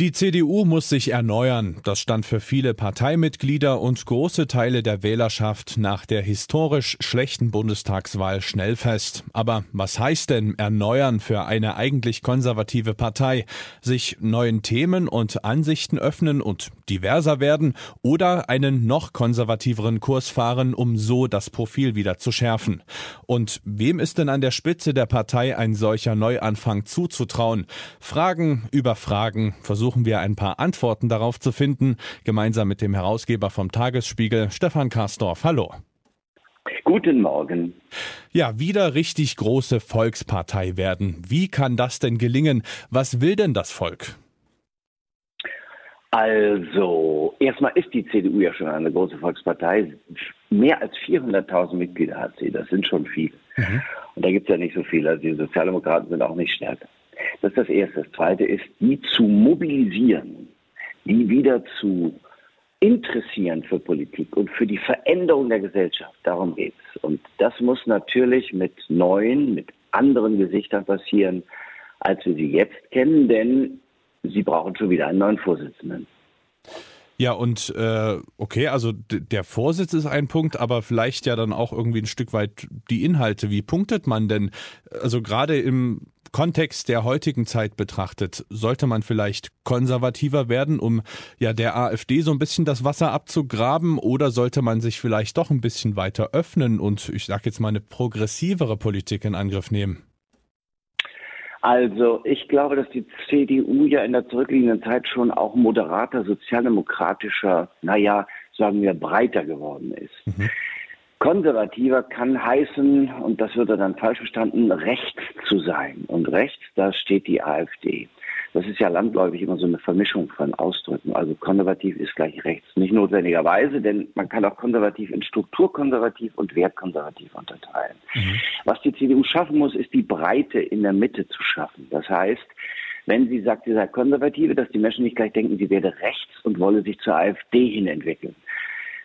Die CDU muss sich erneuern. Das stand für viele Parteimitglieder und große Teile der Wählerschaft nach der historisch schlechten Bundestagswahl schnell fest. Aber was heißt denn erneuern für eine eigentlich konservative Partei? Sich neuen Themen und Ansichten öffnen und diverser werden oder einen noch konservativeren Kurs fahren, um so das Profil wieder zu schärfen? Und wem ist denn an der Spitze der Partei ein solcher Neuanfang zuzutrauen? Fragen über Fragen versuchen versuchen wir ein paar Antworten darauf zu finden, gemeinsam mit dem Herausgeber vom Tagesspiegel, Stefan Karsdorf. Hallo. Guten Morgen. Ja, wieder richtig große Volkspartei werden. Wie kann das denn gelingen? Was will denn das Volk? Also, erstmal ist die CDU ja schon eine große Volkspartei. Mehr als 400.000 Mitglieder hat sie. Das sind schon viele. Mhm. Und da gibt es ja nicht so viele. Also die Sozialdemokraten sind auch nicht stärker. Das ist das Erste. Das Zweite ist, die zu mobilisieren, die wieder zu interessieren für Politik und für die Veränderung der Gesellschaft. Darum geht es. Und das muss natürlich mit neuen, mit anderen Gesichtern passieren, als wir sie jetzt kennen, denn sie brauchen schon wieder einen neuen Vorsitzenden. Ja, und äh, okay, also der Vorsitz ist ein Punkt, aber vielleicht ja dann auch irgendwie ein Stück weit die Inhalte. Wie punktet man denn? Also gerade im Kontext der heutigen Zeit betrachtet, sollte man vielleicht konservativer werden, um ja der AfD so ein bisschen das Wasser abzugraben, oder sollte man sich vielleicht doch ein bisschen weiter öffnen und ich sage jetzt mal eine progressivere Politik in Angriff nehmen? Also ich glaube, dass die CDU ja in der zurückliegenden Zeit schon auch moderater, sozialdemokratischer, naja, sagen wir, breiter geworden ist. Mhm. Konservativer kann heißen, und das wird dann falsch verstanden, rechts zu sein. Und rechts, da steht die AfD. Das ist ja landläufig immer so eine Vermischung von Ausdrücken. Also konservativ ist gleich rechts. Nicht notwendigerweise, denn man kann auch konservativ in strukturkonservativ und wertkonservativ unterteilen. Mhm. Was die CDU schaffen muss, ist die Breite in der Mitte zu schaffen. Das heißt, wenn sie sagt, sie sei konservative, dass die Menschen nicht gleich denken, sie werde rechts und wolle sich zur AfD hin entwickeln.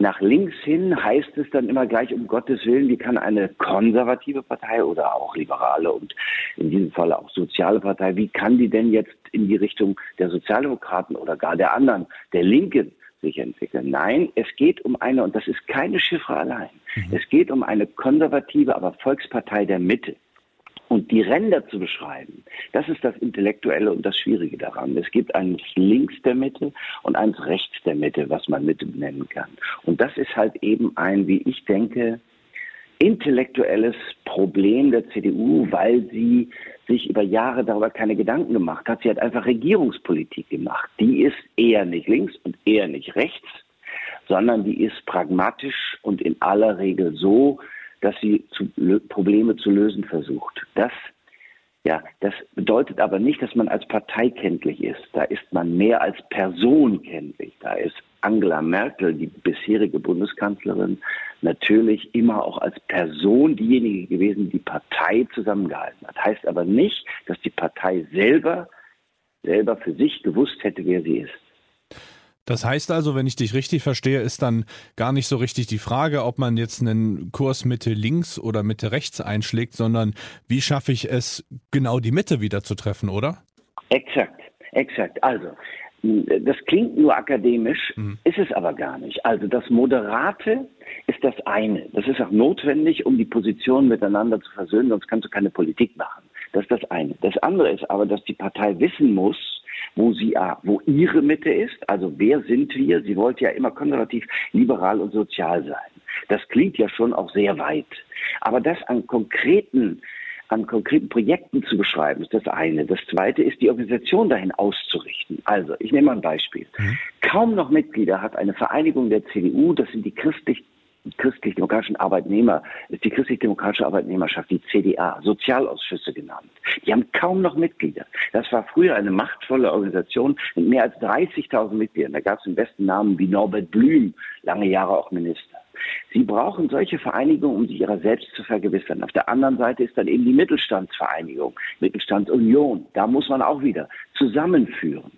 Nach links hin heißt es dann immer gleich, um Gottes Willen, wie kann eine konservative Partei oder auch liberale und in diesem Fall auch soziale Partei, wie kann die denn jetzt in die Richtung der Sozialdemokraten oder gar der anderen, der Linken sich entwickeln? Nein, es geht um eine, und das ist keine Chiffre allein, mhm. es geht um eine konservative, aber Volkspartei der Mitte. Und die Ränder zu beschreiben, das ist das Intellektuelle und das Schwierige daran. Es gibt eines links der Mitte und eines rechts der Mitte, was man Mitte nennen kann. Und das ist halt eben ein, wie ich denke, intellektuelles Problem der CDU, weil sie sich über Jahre darüber keine Gedanken gemacht hat. Sie hat einfach Regierungspolitik gemacht. Die ist eher nicht links und eher nicht rechts, sondern die ist pragmatisch und in aller Regel so, dass sie zu, Probleme zu lösen versucht. Das, ja, das bedeutet aber nicht, dass man als Partei kenntlich ist. Da ist man mehr als Person kenntlich. Da ist Angela Merkel, die bisherige Bundeskanzlerin, natürlich immer auch als Person diejenige gewesen, die die Partei zusammengehalten hat. Heißt aber nicht, dass die Partei selber, selber für sich gewusst hätte, wer sie ist. Das heißt also, wenn ich dich richtig verstehe, ist dann gar nicht so richtig die Frage, ob man jetzt einen Kurs Mitte links oder Mitte rechts einschlägt, sondern wie schaffe ich es, genau die Mitte wieder zu treffen, oder? Exakt, exakt. Also, das klingt nur akademisch, mhm. ist es aber gar nicht. Also das Moderate ist das eine. Das ist auch notwendig, um die Positionen miteinander zu versöhnen, sonst kannst du keine Politik machen. Das ist das eine. Das andere ist aber, dass die Partei wissen muss, wo sie, wo ihre Mitte ist, also wer sind wir? Sie wollte ja immer konservativ, liberal und sozial sein. Das klingt ja schon auch sehr weit. Aber das an konkreten an konkreten Projekten zu beschreiben, ist das eine. Das zweite ist, die Organisation dahin auszurichten. Also, ich nehme mal ein Beispiel. Mhm. Kaum noch Mitglieder hat eine Vereinigung der CDU, das sind die christlich christlich-demokratischen Arbeitnehmer, ist die christlich-demokratische Arbeitnehmerschaft, die CDA, Sozialausschüsse genannt. Die haben kaum noch Mitglieder. Das war früher eine machtvolle Organisation mit mehr als 30.000 Mitgliedern. Da gab es im besten Namen wie Norbert Blüm, lange Jahre auch Minister. Sie brauchen solche Vereinigungen, um sich ihrer selbst zu vergewissern. Auf der anderen Seite ist dann eben die Mittelstandsvereinigung, Mittelstandsunion. Da muss man auch wieder zusammenführen.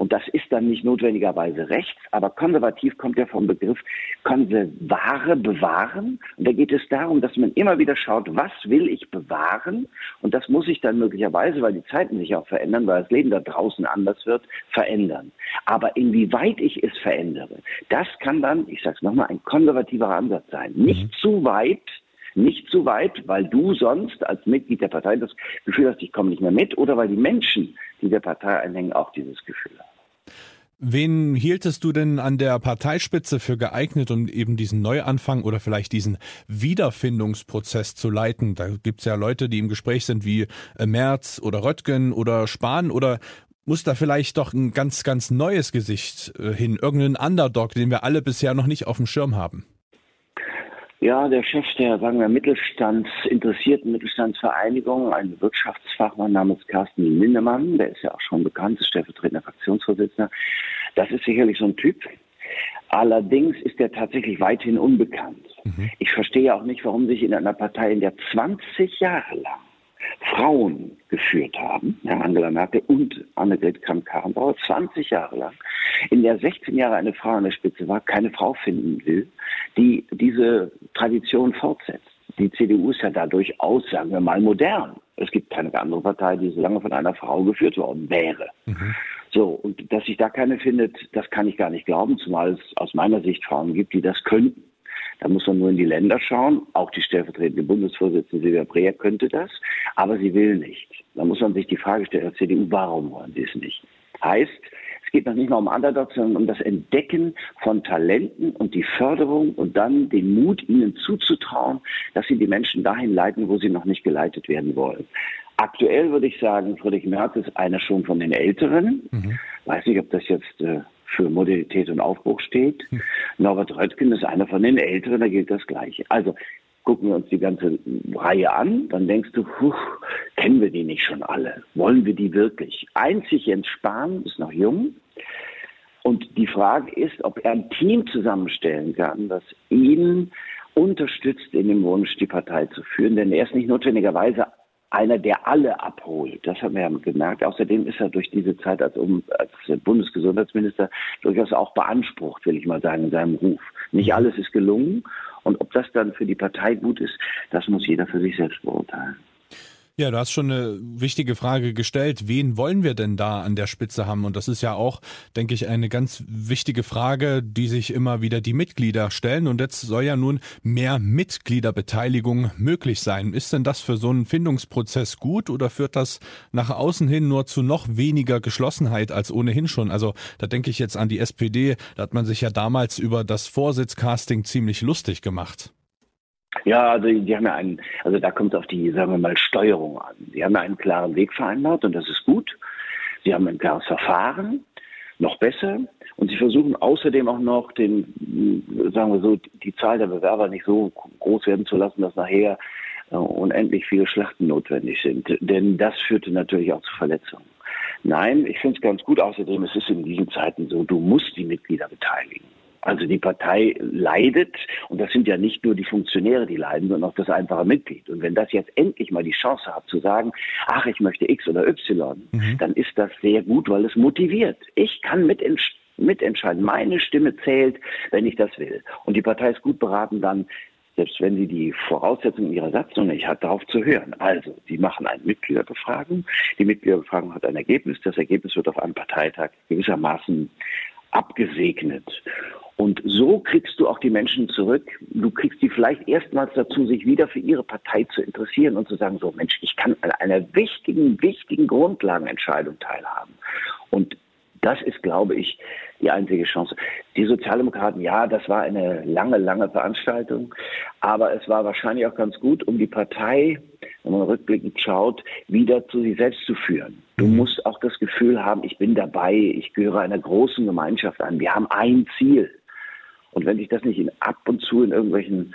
Und das ist dann nicht notwendigerweise rechts, aber konservativ kommt ja vom Begriff konservare, bewahren. Und da geht es darum, dass man immer wieder schaut, was will ich bewahren? Und das muss sich dann möglicherweise, weil die Zeiten sich auch verändern, weil das Leben da draußen anders wird, verändern. Aber inwieweit ich es verändere, das kann dann, ich sage es nochmal, ein konservativer Ansatz sein. Nicht mhm. zu weit, nicht zu weit, weil du sonst als Mitglied der Partei das Gefühl hast, ich komme nicht mehr mit, oder weil die Menschen, die der Partei einhängen, auch dieses Gefühl haben. Wen hieltest du denn an der Parteispitze für geeignet, um eben diesen Neuanfang oder vielleicht diesen Wiederfindungsprozess zu leiten? Da gibt es ja Leute, die im Gespräch sind wie äh, Merz oder Röttgen oder Spahn oder muss da vielleicht doch ein ganz, ganz neues Gesicht äh, hin, irgendeinen Underdog, den wir alle bisher noch nicht auf dem Schirm haben? Ja, der Chef der, sagen wir, Mittelstands, interessierten Mittelstandsvereinigung, ein Wirtschaftsfachmann namens Carsten Lindemann, der ist ja auch schon bekannt, ist stellvertretender Fraktionsvorsitzender. Das ist sicherlich so ein Typ. Allerdings ist er tatsächlich weithin unbekannt. Mhm. Ich verstehe auch nicht, warum sich in einer Partei, in der 20 Jahre lang Frauen geführt haben, ja, Angela Merkel und Annegret Kramp-Karrenbauer, 20 Jahre lang, in der 16 Jahre eine Frau an der Spitze war, keine Frau finden will, die diese Tradition fortsetzt. Die CDU ist ja da durchaus, sagen wir mal, modern. Es gibt keine andere Partei, die so lange von einer Frau geführt worden wäre. Mhm. So, und dass sich da keine findet, das kann ich gar nicht glauben, zumal es aus meiner Sicht Frauen gibt, die das könnten. Da muss man nur in die Länder schauen. Auch die stellvertretende Bundesvorsitzende Silvia Breer könnte das, aber sie will nicht. Da muss man sich die Frage stellen, der CDU, warum wollen sie es nicht? Heißt, es geht noch nicht mal um Underdogs, sondern um das Entdecken von Talenten und die Förderung und dann den Mut, ihnen zuzutrauen, dass sie die Menschen dahin leiten, wo sie noch nicht geleitet werden wollen. Aktuell würde ich sagen, Friedrich Merz ist einer schon von den Älteren. Mhm. Weiß nicht, ob das jetzt äh, für Modernität und Aufbruch steht. Hm. Norbert Röttgen ist einer von den Älteren, da gilt das Gleiche. Also gucken wir uns die ganze Reihe an, dann denkst du, puh, kennen wir die nicht schon alle? Wollen wir die wirklich? Einzig Jens Spahn ist noch jung. Und die Frage ist, ob er ein Team zusammenstellen kann, das ihn unterstützt in dem Wunsch, die Partei zu führen. Denn er ist nicht notwendigerweise einer, der alle abholt. Das haben wir ja gemerkt. Außerdem ist er durch diese Zeit als, um, als Bundesgesundheitsminister durchaus auch beansprucht, will ich mal sagen, in seinem Ruf. Nicht mhm. alles ist gelungen. Und ob das dann für die Partei gut ist, das muss jeder für sich selbst beurteilen. Ja, du hast schon eine wichtige Frage gestellt. Wen wollen wir denn da an der Spitze haben? Und das ist ja auch, denke ich, eine ganz wichtige Frage, die sich immer wieder die Mitglieder stellen. Und jetzt soll ja nun mehr Mitgliederbeteiligung möglich sein. Ist denn das für so einen Findungsprozess gut oder führt das nach außen hin nur zu noch weniger Geschlossenheit als ohnehin schon? Also da denke ich jetzt an die SPD. Da hat man sich ja damals über das Vorsitzcasting ziemlich lustig gemacht. Ja, also die haben ja einen, also da kommt es auf die, sagen wir mal, Steuerung an. Sie haben ja einen klaren Weg vereinbart und das ist gut. Sie haben ein klares Verfahren, noch besser. Und sie versuchen außerdem auch noch den, sagen wir so, die Zahl der Bewerber nicht so groß werden zu lassen, dass nachher äh, unendlich viele Schlachten notwendig sind. Denn das führte natürlich auch zu Verletzungen. Nein, ich finde es ganz gut. Außerdem es ist in diesen Zeiten so, du musst die Mitglieder beteiligen. Also die Partei leidet, und das sind ja nicht nur die Funktionäre, die leiden, sondern auch das einfache Mitglied. Und wenn das jetzt endlich mal die Chance hat zu sagen, ach, ich möchte X oder Y, mhm. dann ist das sehr gut, weil es motiviert. Ich kann mitentscheiden. Meine Stimme zählt, wenn ich das will. Und die Partei ist gut beraten, dann selbst wenn sie die Voraussetzungen ihrer Satzung nicht hat, darauf zu hören. Also, sie machen eine Mitgliederbefragung. Die Mitgliederbefragung hat ein Ergebnis. Das Ergebnis wird auf einem Parteitag gewissermaßen abgesegnet. Und so kriegst du auch die Menschen zurück. Du kriegst die vielleicht erstmals dazu, sich wieder für ihre Partei zu interessieren und zu sagen, so Mensch, ich kann an einer wichtigen, wichtigen Grundlagenentscheidung teilhaben. Und das ist, glaube ich, die einzige Chance. Die Sozialdemokraten, ja, das war eine lange, lange Veranstaltung, aber es war wahrscheinlich auch ganz gut, um die Partei, wenn man rückblickend schaut, wieder zu sich selbst zu führen. Du mhm. musst auch das Gefühl haben, ich bin dabei, ich gehöre einer großen Gemeinschaft an, wir haben ein Ziel. Und wenn sich das nicht in, ab und zu in irgendwelchen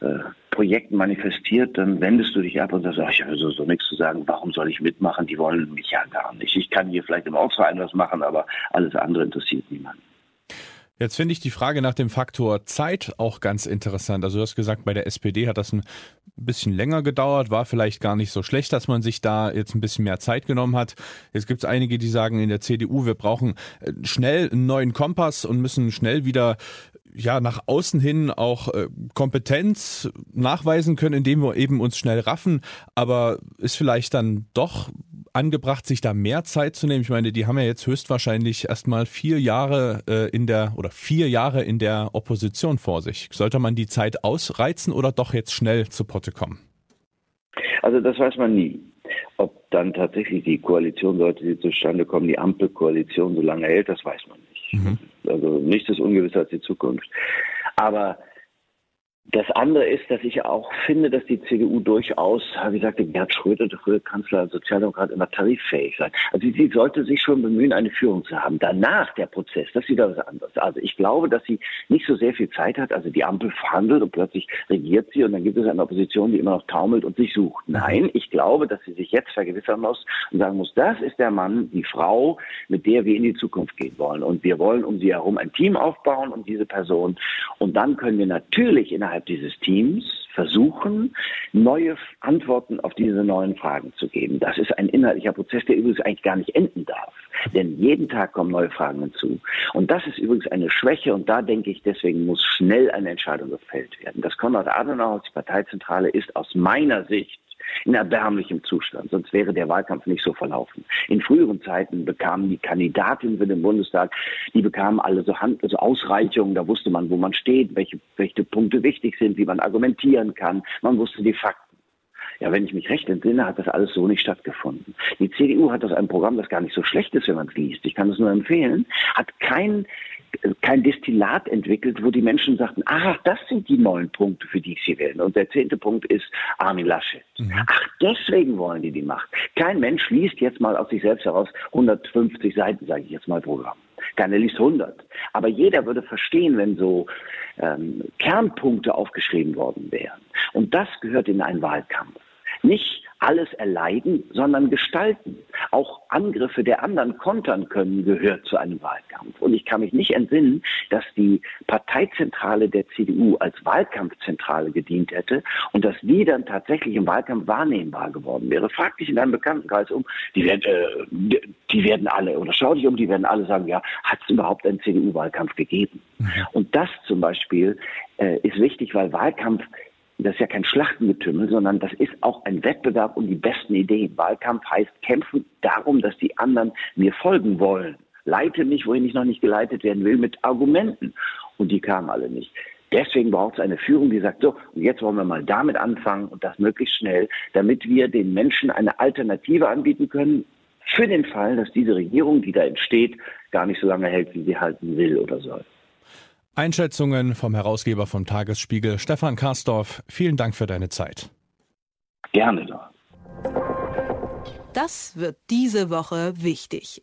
äh, Projekten manifestiert, dann wendest du dich ab und sagst, ach, ich habe so, so nichts zu sagen, warum soll ich mitmachen? Die wollen mich ja gar nicht. Ich kann hier vielleicht im Ortsverein was machen, aber alles andere interessiert niemanden. Jetzt finde ich die Frage nach dem Faktor Zeit auch ganz interessant. Also du hast gesagt, bei der SPD hat das ein bisschen länger gedauert, war vielleicht gar nicht so schlecht, dass man sich da jetzt ein bisschen mehr Zeit genommen hat. Jetzt gibt es einige, die sagen in der CDU, wir brauchen äh, schnell einen neuen Kompass und müssen schnell wieder ja nach außen hin auch äh, Kompetenz nachweisen können, indem wir eben uns schnell raffen, aber ist vielleicht dann doch angebracht, sich da mehr Zeit zu nehmen? Ich meine, die haben ja jetzt höchstwahrscheinlich erstmal vier Jahre äh, in der oder vier Jahre in der Opposition vor sich. Sollte man die Zeit ausreizen oder doch jetzt schnell zu Potte kommen? Also das weiß man nie. Ob dann tatsächlich die Koalition, sollte sie zustande kommen, die Ampelkoalition so lange hält, das weiß man nicht. Mhm. Also nichts ist ungewisser als die Zukunft. Aber das andere ist, dass ich auch finde, dass die CDU durchaus, wie sagte Gerhard Schröder, der frühere Kanzler Sozialdemokrat, immer tariffähig sein. Also sie sollte sich schon bemühen, eine Führung zu haben. Danach der Prozess, das ist wieder was anderes. Also ich glaube, dass sie nicht so sehr viel Zeit hat. Also die Ampel verhandelt und plötzlich regiert sie und dann gibt es eine Opposition, die immer noch taumelt und sich sucht. Nein, ich glaube, dass sie sich jetzt vergewissern muss und sagen muss, das ist der Mann, die Frau, mit der wir in die Zukunft gehen wollen. Und wir wollen um sie herum ein Team aufbauen, um diese Person. Und dann können wir natürlich innerhalb innerhalb dieses Teams versuchen, neue Antworten auf diese neuen Fragen zu geben. Das ist ein inhaltlicher Prozess, der übrigens eigentlich gar nicht enden darf. Denn jeden Tag kommen neue Fragen hinzu. Und das ist übrigens eine Schwäche und da denke ich, deswegen muss schnell eine Entscheidung gefällt werden. Das Konrad Adenauer, die Parteizentrale, ist aus meiner Sicht in erbärmlichem Zustand, sonst wäre der Wahlkampf nicht so verlaufen. In früheren Zeiten bekamen die Kandidatinnen für den Bundestag, die bekamen alle so, Hand, also Ausreichungen, da wusste man, wo man steht, welche, welche Punkte wichtig sind, wie man argumentieren kann, man wusste die Fakten. Ja, wenn ich mich recht entsinne, hat das alles so nicht stattgefunden. Die CDU hat aus einem Programm, das gar nicht so schlecht ist, wenn man es liest, ich kann es nur empfehlen, hat kein kein Destillat entwickelt, wo die Menschen sagten, ach, das sind die neun Punkte, für die ich sie wählen. Und der zehnte Punkt ist Armin Laschet. Mhm. Ach, deswegen wollen die die Macht. Kein Mensch liest jetzt mal aus sich selbst heraus 150 Seiten, sage ich jetzt mal, Programm. Keiner liest 100. Aber jeder würde verstehen, wenn so ähm, Kernpunkte aufgeschrieben worden wären. Und das gehört in einen Wahlkampf. Nicht alles erleiden, sondern gestalten. Auch Angriffe der anderen kontern können, gehört zu einem Wahlkampf. Und ich kann mich nicht entsinnen, dass die Parteizentrale der CDU als Wahlkampfzentrale gedient hätte und dass die dann tatsächlich im Wahlkampf wahrnehmbar geworden wäre. Frag dich in deinem Bekanntenkreis um, die werden, äh, die werden alle, oder schau dich um, die werden alle sagen, ja, hat es überhaupt einen CDU-Wahlkampf gegeben? Ja. Und das zum Beispiel äh, ist wichtig, weil Wahlkampf das ist ja kein Schlachtengetümmel, sondern das ist auch ein Wettbewerb um die besten Ideen. Wahlkampf heißt kämpfen darum, dass die anderen mir folgen wollen. Leite mich, wohin ich noch nicht geleitet werden will, mit Argumenten. Und die kamen alle nicht. Deswegen braucht es eine Führung, die sagt, so, und jetzt wollen wir mal damit anfangen und das möglichst schnell, damit wir den Menschen eine Alternative anbieten können, für den Fall, dass diese Regierung, die da entsteht, gar nicht so lange hält, wie sie halten will oder soll. Einschätzungen vom Herausgeber vom Tagesspiegel Stefan Karsdorf. Vielen Dank für deine Zeit. Gerne doch. Das wird diese Woche wichtig.